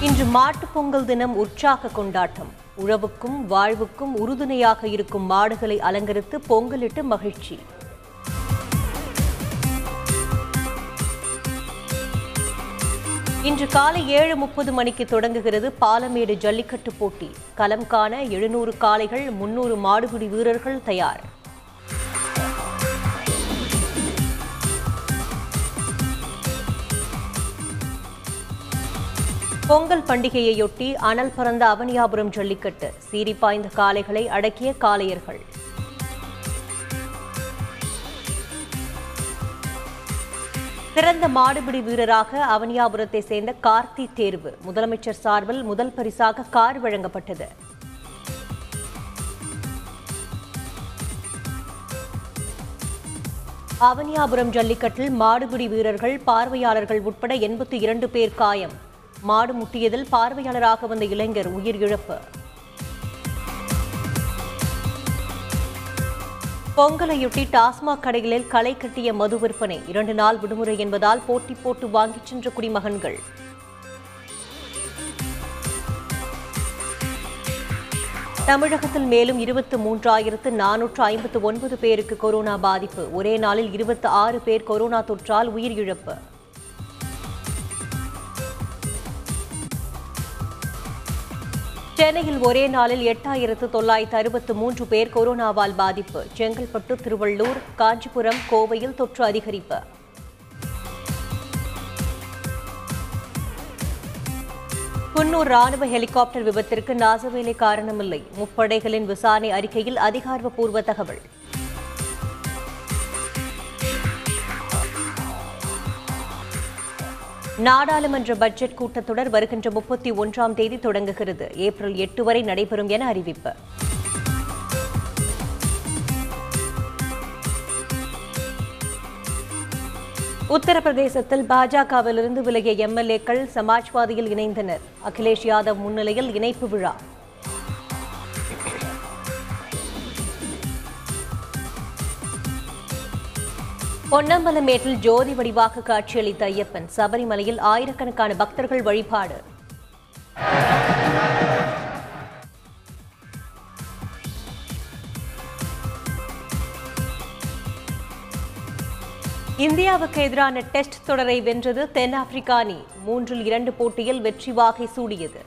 இன்று மாட்டுப் பொங்கல் தினம் உற்சாக கொண்டாட்டம். உழவுக்கும் வாழ்வுக்கும் உறுதுணையாக இருக்கும் மாடுகளை அலங்கரித்து பொங்கலிட்டு மகிழ்ச்சி. இன்று காலை ஏழு முப்பது மணிக்கு தொடங்குகிறது பாலமேடு ஜல்லிக்கட்டு போட்டி. களம் காண எழுநூறு காளைகள் முன்னூறு மாடுபிடி வீரர்கள் தயார். பொங்கல் பண்டிகையையொட்டி அனல் பறந்த அவனியாபுரம் ஜல்லிக்கட்டு. சீரி பாய்ந்த காளைகளை அடக்கிய காளையர்கள். சிறந்த மாடுபிடி வீரராக அவனியாபுரத்தை சேர்ந்த கார்த்தி தேர்வு. முதலமைச்சர் சார்பில் முதல் பரிசாக கார் வழங்கப்பட்டது. அவனியாபுரம் ஜல்லிக்கட்டில் மாடுபிடி வீரர்கள் பார்வையாளர்கள் உட்பட எண்பத்தி இரண்டு பேர் காயம். மாடு முட்டியதில் பார்வையாளராக வந்த இளைஞர் உயிர் இழப்பு பொங்கலையொட்டி டாஸ்மாக் கடைகளில் களை கட்டிய மது விற்பனை. இரண்டு நாள் விடுமுறை என்பதால் போட்டி போட்டு வாங்கிச் சென்ற குடிமகன்கள். தமிழகத்தில் மேலும் இருபத்து மூன்றாயிரத்து நானூற்று ஐம்பத்து ஒன்பது பேருக்கு கொரோனா பாதிப்பு ஒரே நாளில் இருபத்தி ஆறு பேர் கொரோனா தொற்றால் உயிரிழப்பு சென்னையில் ஒரே நாளில் எட்டாயிரத்து தொள்ளாயிரத்து அறுபத்து மூன்று பேர் கொரோனாவால் பாதிப்பு. செங்கல்பட்டு திருவள்ளூர் காஞ்சிபுரம் கோவையில் தொற்று அதிகரிப்பு. குன்னூர் ராணுவ ஹெலிகாப்டர் விபத்திற்கு நாசவேலை காரணமில்லை. முப்படைகளின் விசாரணை அறிக்கையில் அதிகாரப்பூர்வ தகவல். நாடாளுமன்ற பட்ஜெட் கூட்டத்தொடர் வருகின்ற முப்பத்தி ஒன்றாம் தேதி தொடங்குகிறது. ஏப்ரல் எட்டு வரை நடைபெறும் என அறிவிப்பு. உத்தரப்பிரதேசத்தில் பாஜகவிலிருந்து விலகிய எம்எல்ஏக்கள் சமாஜ்வாதியில் இணைந்தனர். அகிலேஷ் யாதவ் முன்னிலையில் இணைப்பு விழா. பொன்னம்பலமேட்டில் ஜோதி வடிவாக காட்சியளித்த ஐயப்பன் சபரிமலையில் ஆயிரக்கணக்கான பக்தர்கள் வழிபாடு. இந்தியாவுக்கு எதிரான டெஸ்ட் தொடரை வென்றது தென்னாப்பிரிக்கா அணி. மூன்றில் இரண்டு போட்டியில் வெற்றி வாகை சூடியது.